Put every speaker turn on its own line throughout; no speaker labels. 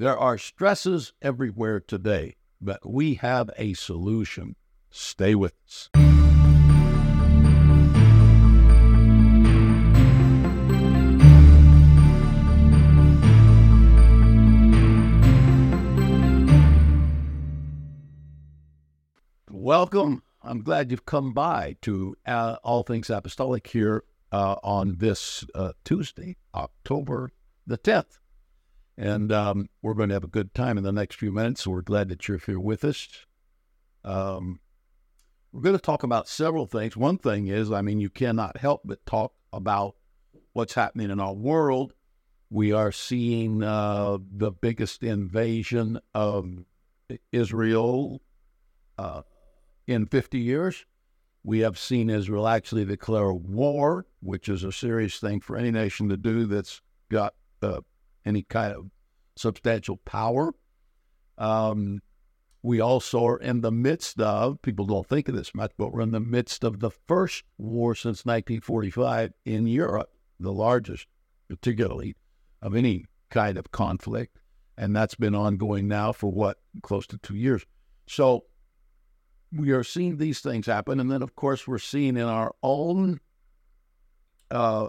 There are stresses everywhere today, but we have a solution. Stay with us. Welcome. I'm glad you've come by to uh, All Things Apostolic here uh, on this uh, Tuesday, October the 10th. And um, we're going to have a good time in the next few minutes. So we're glad that you're here with us. Um, we're going to talk about several things. One thing is, I mean, you cannot help but talk about what's happening in our world. We are seeing uh, the biggest invasion of Israel uh, in 50 years. We have seen Israel actually declare war, which is a serious thing for any nation to do that's got uh, any kind of substantial power. Um, we also are in the midst of, people don't think of this much, but we're in the midst of the first war since 1945 in Europe, the largest, particularly, of any kind of conflict. And that's been ongoing now for what, close to two years. So we are seeing these things happen. And then, of course, we're seeing in our own uh,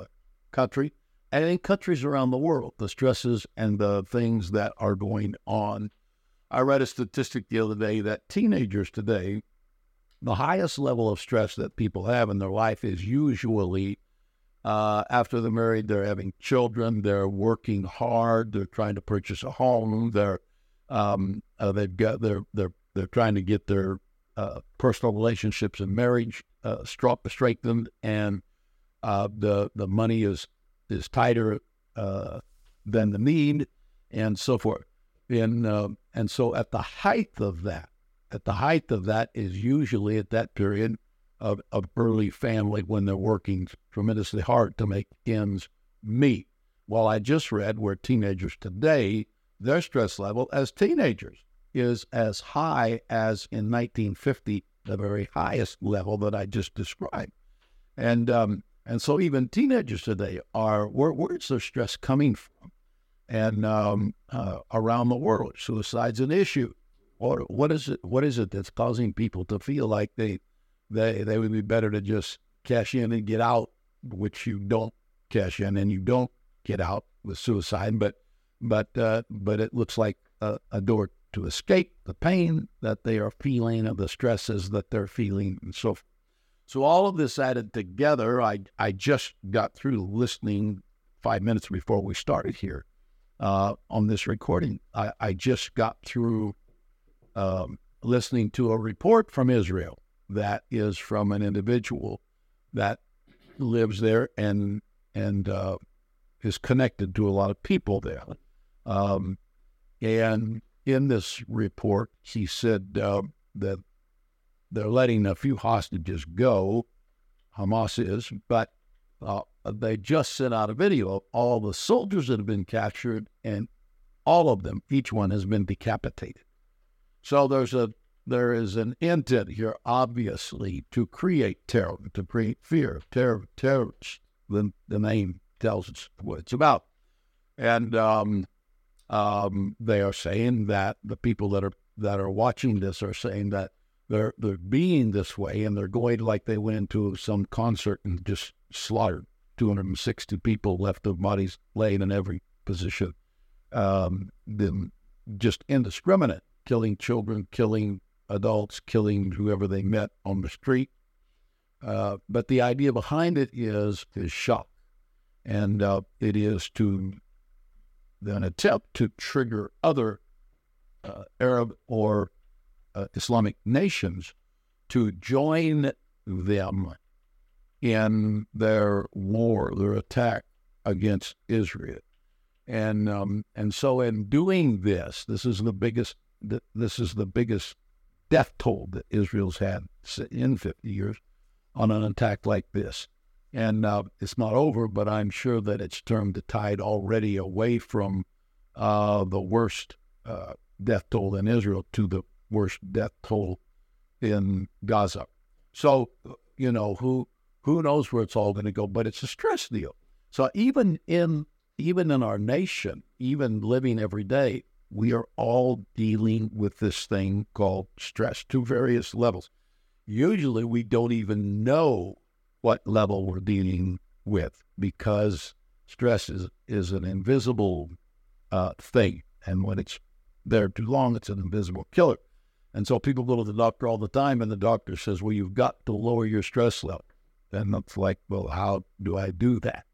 country and in countries around the world the stresses and the things that are going on. I read a statistic the other day that teenagers today, the highest level of stress that people have in their life is usually uh, after they're married, they're having children, they're working hard, they're trying to purchase a home, they're um, uh, they've got they're they're they're trying to get their uh, personal relationships and marriage uh, strengthened, and uh, the the money is is tighter uh, than the mean, and so forth. And uh, and so at the height of that, at the height of that is usually at that period of, of early family when they're working tremendously hard to make ends meet. Well, I just read where teenagers today, their stress level as teenagers is as high as in 1950, the very highest level that I just described. And um, and so even teenagers today are where, where's their stress coming from? And um, uh, around the world, suicide's an issue. What what is it? What is it that's causing people to feel like they they they would be better to just cash in and get out, which you don't cash in and you don't get out with suicide, but but uh, but it looks like a, a door to escape the pain that they are feeling and the stresses that they're feeling and so forth. So all of this added together, I I just got through listening five minutes before we started here uh, on this recording. I, I just got through um, listening to a report from Israel that is from an individual that lives there and and uh, is connected to a lot of people there. Um, and in this report, he said uh, that they're letting a few hostages go, Hamas is, but uh, they just sent out a video of all the soldiers that have been captured, and all of them, each one has been decapitated. So there's a there is an intent here, obviously, to create terror, to create fear. Terror, terrorists. The, the name tells us what it's about. And um, um, they are saying that the people that are that are watching this are saying that they're they're being this way and they're going like they went into some concert and just slaughtered 260 people, left their bodies laying in every position. Um, just indiscriminate, killing children, killing adults, killing whoever they met on the street. Uh, but the idea behind it is is shock, and uh, it is to an attempt to trigger other uh, Arab or uh, Islamic nations to join them in their war, their attack against Israel. And um, and so in doing this, this is the biggest this is the biggest death toll that Israel's had in 50 years on an attack like this. And uh, it's not over, but I'm sure that it's turned the tide already away from uh, the worst uh, death toll in Israel to the worst death toll in Gaza. So, you know, who who knows where it's all going to go? But it's a stress deal. So even in even in our nation, even living every day, we are all dealing with this thing called stress to various levels. Usually, we don't even know what level we're dealing with because stress is, is an invisible uh, thing. And when it's there too long, it's an invisible killer. And so people go to the doctor all the time, and the doctor says, Well, you've got to lower your stress level. And it's like, Well, how do I do that?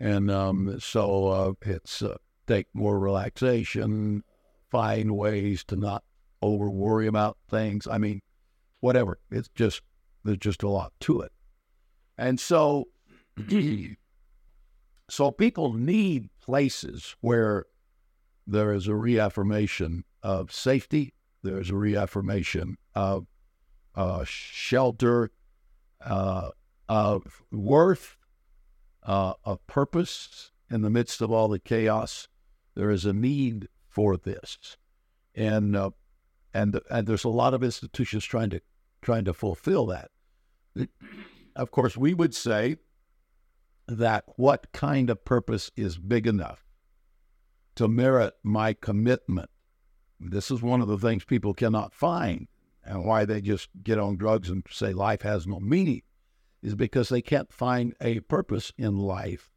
And um, so uh, it's uh, take more relaxation, find ways to not over worry about things. I mean, whatever. It's just, there's just a lot to it. And so, so people need places where there is a reaffirmation of safety, there's a reaffirmation of uh, shelter, uh, of worth, uh, of purpose in the midst of all the chaos. There is a need for this, and uh, and and there's a lot of institutions trying to trying to fulfill that. Of course, we would say that what kind of purpose is big enough to merit my commitment? This is one of the things people cannot find, and why they just get on drugs and say life has no meaning is because they can't find a purpose in life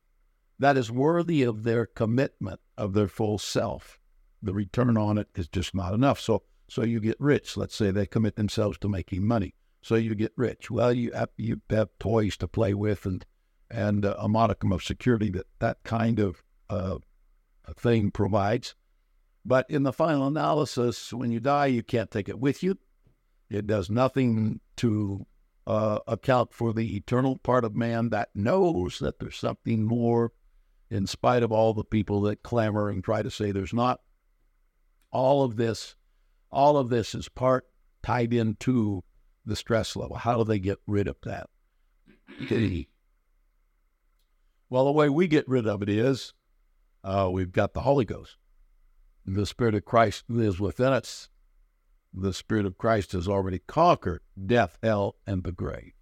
that is worthy of their commitment of their full self. The return on it is just not enough. So, so you get rich. Let's say they commit themselves to making money. So you get rich. Well, you have, you have toys to play with and and uh, a modicum of security that that kind of uh, thing provides. But in the final analysis, when you die, you can't take it with you. It does nothing to uh, account for the eternal part of man that knows that there's something more, in spite of all the people that clamor and try to say there's not. All of this, all of this is part tied into the stress level. How do they get rid of that? well, the way we get rid of it is uh, we've got the Holy Ghost. The Spirit of Christ lives within us. The Spirit of Christ has already conquered death, hell, and the grave.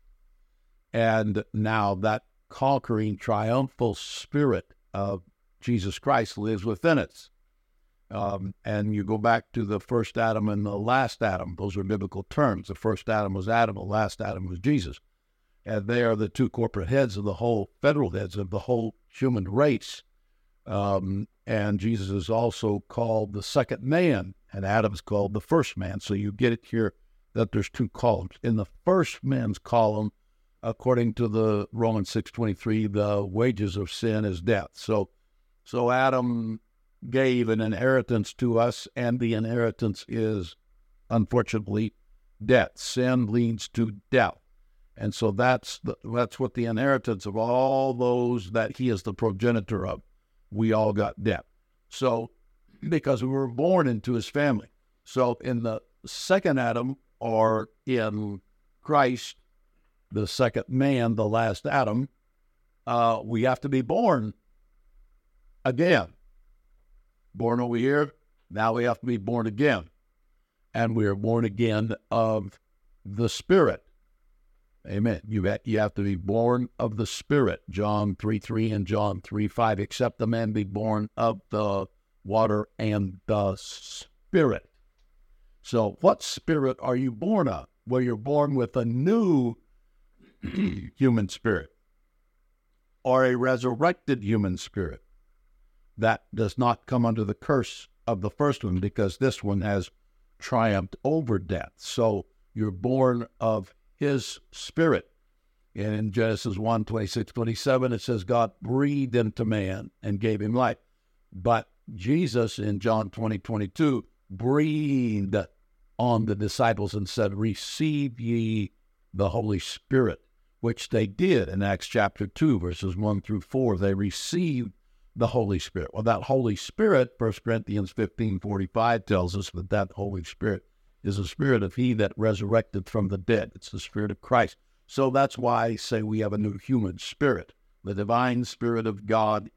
And now that conquering, triumphal Spirit of Jesus Christ lives within us. Um, and you go back to the first Adam and the last Adam. Those are biblical terms. The first Adam was Adam, the last Adam was Jesus. And they are the two corporate heads of the whole, federal heads of the whole human race. Um, and Jesus is also called the second man, and Adam's called the first man. So you get it here that there's two columns. In the first man's column, according to the Romans 6:23, the wages of sin is death. So so Adam gave an inheritance to us, and the inheritance is unfortunately death. Sin leads to death. And so that's the, that's what the inheritance of all those that he is the progenitor of. We all got death. So because we were born into his family. So in the second Adam or in Christ, the second man, the last Adam, uh, we have to be born again born over here. Now we have to be born again. And we are born again of the Spirit. Amen. You have, you have to be born of the Spirit. John 3 3 and John 3 5. Except the man be born of the water and the Spirit. So, what spirit are you born of? Well, you're born with a new human spirit or a resurrected human spirit that does not come under the curse of the first one because this one has triumphed over death. So you're born of his spirit. And in Genesis 1 26, 27, it says, God breathed into man and gave him life. But Jesus in John 20 22 breathed on the disciples and said, Receive ye the Holy Spirit, which they did in Acts chapter 2, verses 1 through 4. They received the Holy Spirit. Well, that Holy Spirit, 1 Corinthians 15 45 tells us that that Holy Spirit is the Spirit of He that resurrected from the dead. It's the Spirit of Christ. So that's why I say we have a new human spirit. The divine Spirit of God,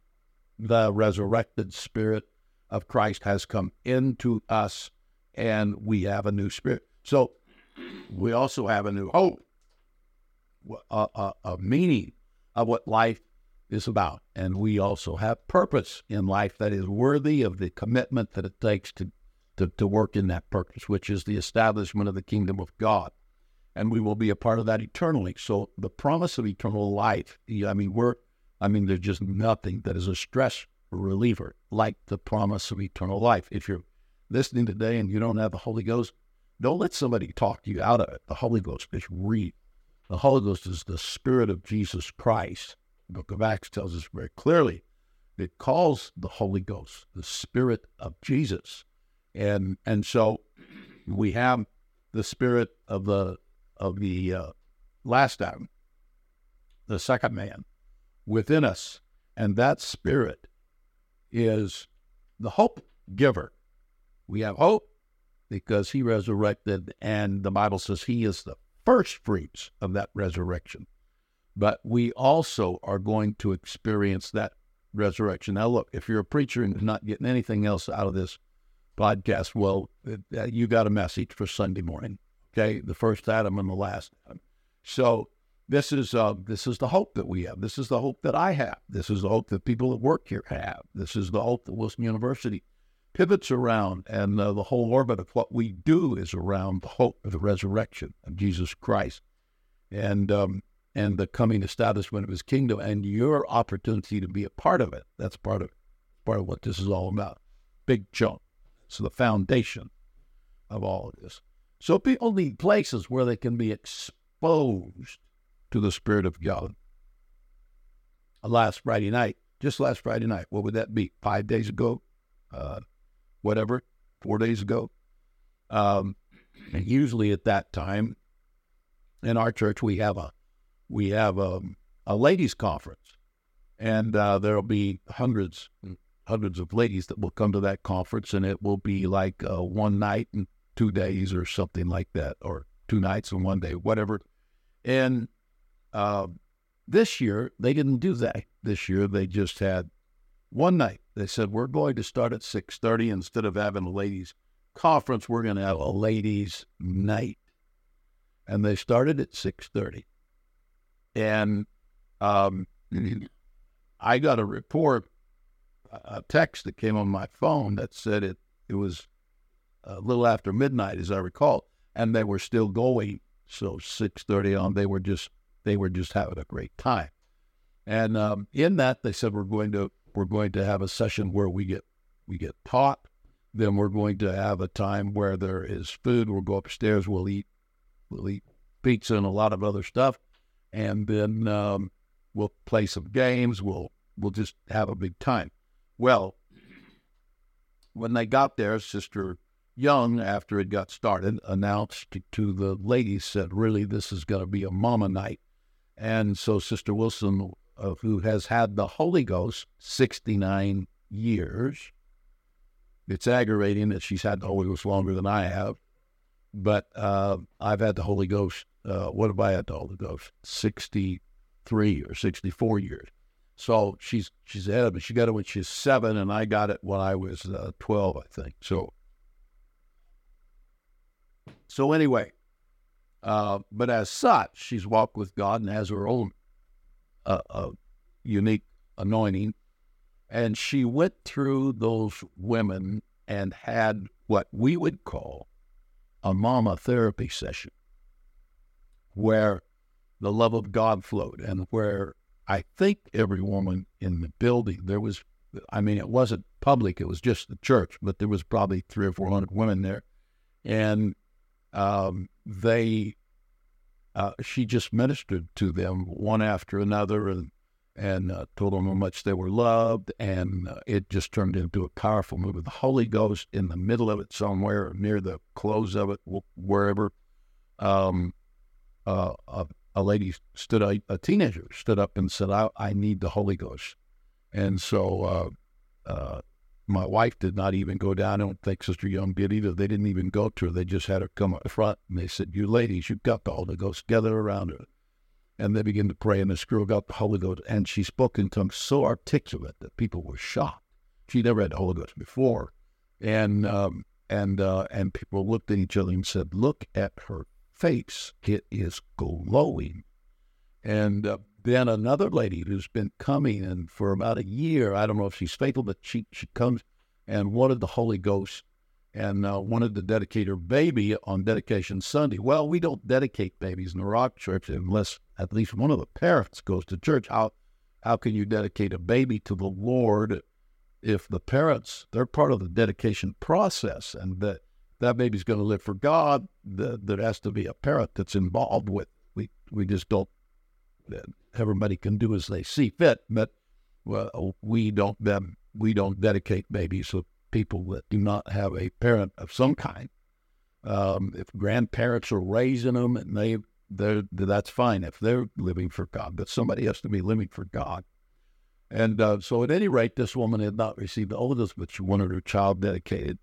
the resurrected Spirit of Christ has come into us, and we have a new spirit. So we also have a new hope, a, a, a meaning of what life is about. And we also have purpose in life that is worthy of the commitment that it takes to, to, to work in that purpose, which is the establishment of the kingdom of God. And we will be a part of that eternally. So the promise of eternal life, I mean, we're, I mean, there's just nothing that is a stress reliever like the promise of eternal life. If you're listening today and you don't have the Holy Ghost, don't let somebody talk you out of it. The Holy Ghost is real. The Holy Ghost is the Spirit of Jesus Christ. The book of Acts tells us very clearly. It calls the Holy Ghost the Spirit of Jesus. And and so we have the spirit of the of the uh, last Adam, the second man, within us, and that spirit is the hope giver. We have hope because he resurrected, and the Bible says he is the first fruits of that resurrection. But we also are going to experience that resurrection. Now, look, if you're a preacher and not getting anything else out of this podcast, well, uh, you got a message for Sunday morning. Okay, the first Adam and the last Adam. So this is uh, this is the hope that we have. This is the hope that I have. This is the hope that people that work here have. This is the hope that Wilson University pivots around, and uh, the whole orbit of what we do is around the hope of the resurrection of Jesus Christ, and um, and the coming establishment of His kingdom, and your opportunity to be a part of it. That's part of part of what this is all about. Big chunk. It's the foundation of all of this. So people need places where they can be exposed to the Spirit of God. Last Friday night, just last Friday night, what would that be? Five days ago? Uh, whatever, four days ago. Um, and usually at that time, in our church, we have a we have a, a ladies' conference, and uh, there'll be hundreds hundreds of ladies that will come to that conference, and it will be like uh, one night and two days or something like that, or two nights and one day, whatever. And uh, this year they didn't do that. This year they just had one night. They said we're going to start at six thirty instead of having a ladies' conference. We're going to have a ladies' night, and they started at six thirty. And um, I got a report, a text that came on my phone that said it it was a little after midnight, as I recall, and they were still going. So six thirty on, they were just they were just having a great time. And um, in that, they said we're going to we're going to have a session where we get we get taught. Then we're going to have a time where there is food. We'll go upstairs. We'll eat we'll eat pizza and a lot of other stuff, and then um, we'll play some games. We'll we'll just have a big time. Well, when they got there, Sister Young, after it got started, announced to, the ladies, said, "Really, this is going to be a mama night." And so Sister Wilson uh, who has had the Holy Ghost 69 years. It's aggravating that she's had the Holy Ghost longer than I have, but uh, I've had the Holy Ghost. Uh, what have I had the Holy Ghost? 63 or 64 years. So she's she's ahead of me. She got it when she's seven, and I got it when I was uh, 12, I think. So so anyway, uh, but as such, she's walked with God and has her own a, a unique anointing. And she went through those women and had what we would call a mama therapy session where the love of God flowed and where I think every woman in the building, there was, I mean, it wasn't public, it was just the church, but there was probably three or 400 women there. And um, they uh, she just ministered to them one after another and and uh, told them how much they were loved. And uh, it just turned into a powerful move of the Holy Ghost in the middle of it somewhere near the close of it, wherever. Um, uh, a, lady stood, a, a, teenager stood up and said, I, I need the Holy Ghost. And so uh, uh, my wife did not even go down. I don't think Sister Young did either. They didn't even go to her. They just had her come up front and they said, You ladies, you've got the Holy Ghost. Gather around her. And they began to pray, and this girl got the Holy Ghost, and she spoke in tongues so articulate that people were shocked. She never had the Holy Ghost before. And um, and uh, and people looked at each other and said, Look at her face. It is glowing. And uh, then another lady who's been coming and for about a year, I don't know if she's faithful, but she, she comes and wanted the Holy Ghost and uh, wanted to dedicate her baby on dedication Sunday. Well, we don't dedicate babies in the Rock Church unless at least one of the parents goes to church. How how can you dedicate a baby to the Lord if the parents they're part of the dedication process and that that baby's going to live for God? That there has to be a parent that's involved with. We we just don't. Everybody can do as they see fit, but well, we don't them we don't dedicate babies to people that do not have a parent of some kind. Um, if grandparents are raising them and they they that's fine if they're living for God, but somebody has to be living for God. And uh, so, at any rate, this woman had not received the Ghost, but she wanted her child dedicated,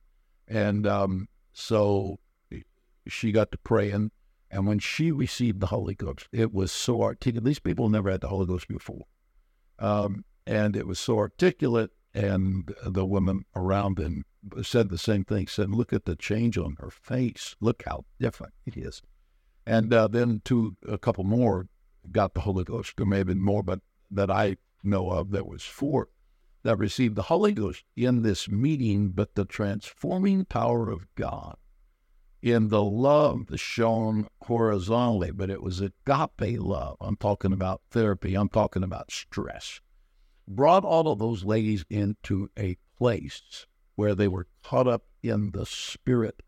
and um, so she got to praying. And when she received the Holy Ghost, it was so articulate. These people never had the Holy Ghost before, um, and it was so articulate and the woman around him said the same thing. Said, "Look at the change on her face. Look how different it is." And uh, then two, a couple more got the Holy Ghost. There may have been more, but that I know of, there was four that received the Holy Ghost in this meeting. But the transforming power of God in the love shown horizontally, but it was agape love. I'm talking about therapy. I'm talking about stress brought all of those ladies into a place where they were caught up in the spirit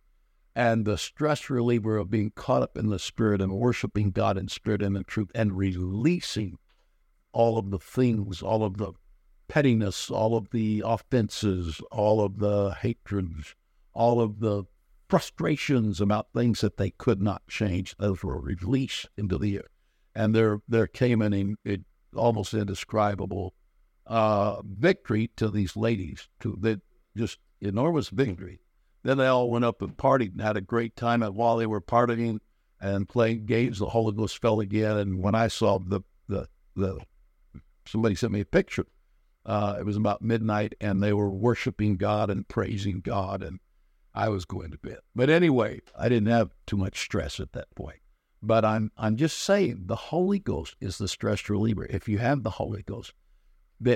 and the stress reliever of being caught up in the spirit and worshiping God in spirit and in truth and releasing all of the things, all of the pettiness, all of the offenses, all of the hatreds, all of the frustrations about things that they could not change. Those were released into the air. And there there came an almost indescribable uh, victory to these ladies, to the just enormous victory. Then they all went up and partied and had a great time. And while they were partying and playing games, the Holy Ghost fell again. And when I saw the the the somebody sent me a picture. Uh, it was about midnight, and they were worshiping God and praising God, and I was going to bed. But anyway, I didn't have too much stress at that point. But I'm I'm just saying the Holy Ghost is the stress reliever. If you have the Holy Ghost,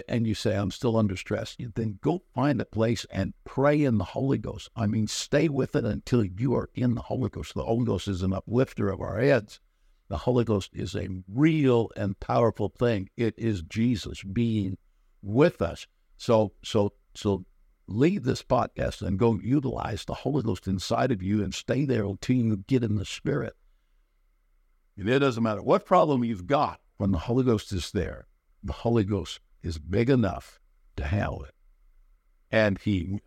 and you say, I'm still under stress, then go find a place and pray in the Holy Ghost. I mean, stay with it until you are in the Holy Ghost. The Holy Ghost is an uplifter of our heads. The Holy Ghost is a real and powerful thing. It is Jesus being with us. So, so, so leave this podcast and go utilize the Holy Ghost inside of you and stay there until you get in the Spirit. And it doesn't matter what problem you've got when the Holy Ghost is there. The Holy Ghost is big enough to handle it. And he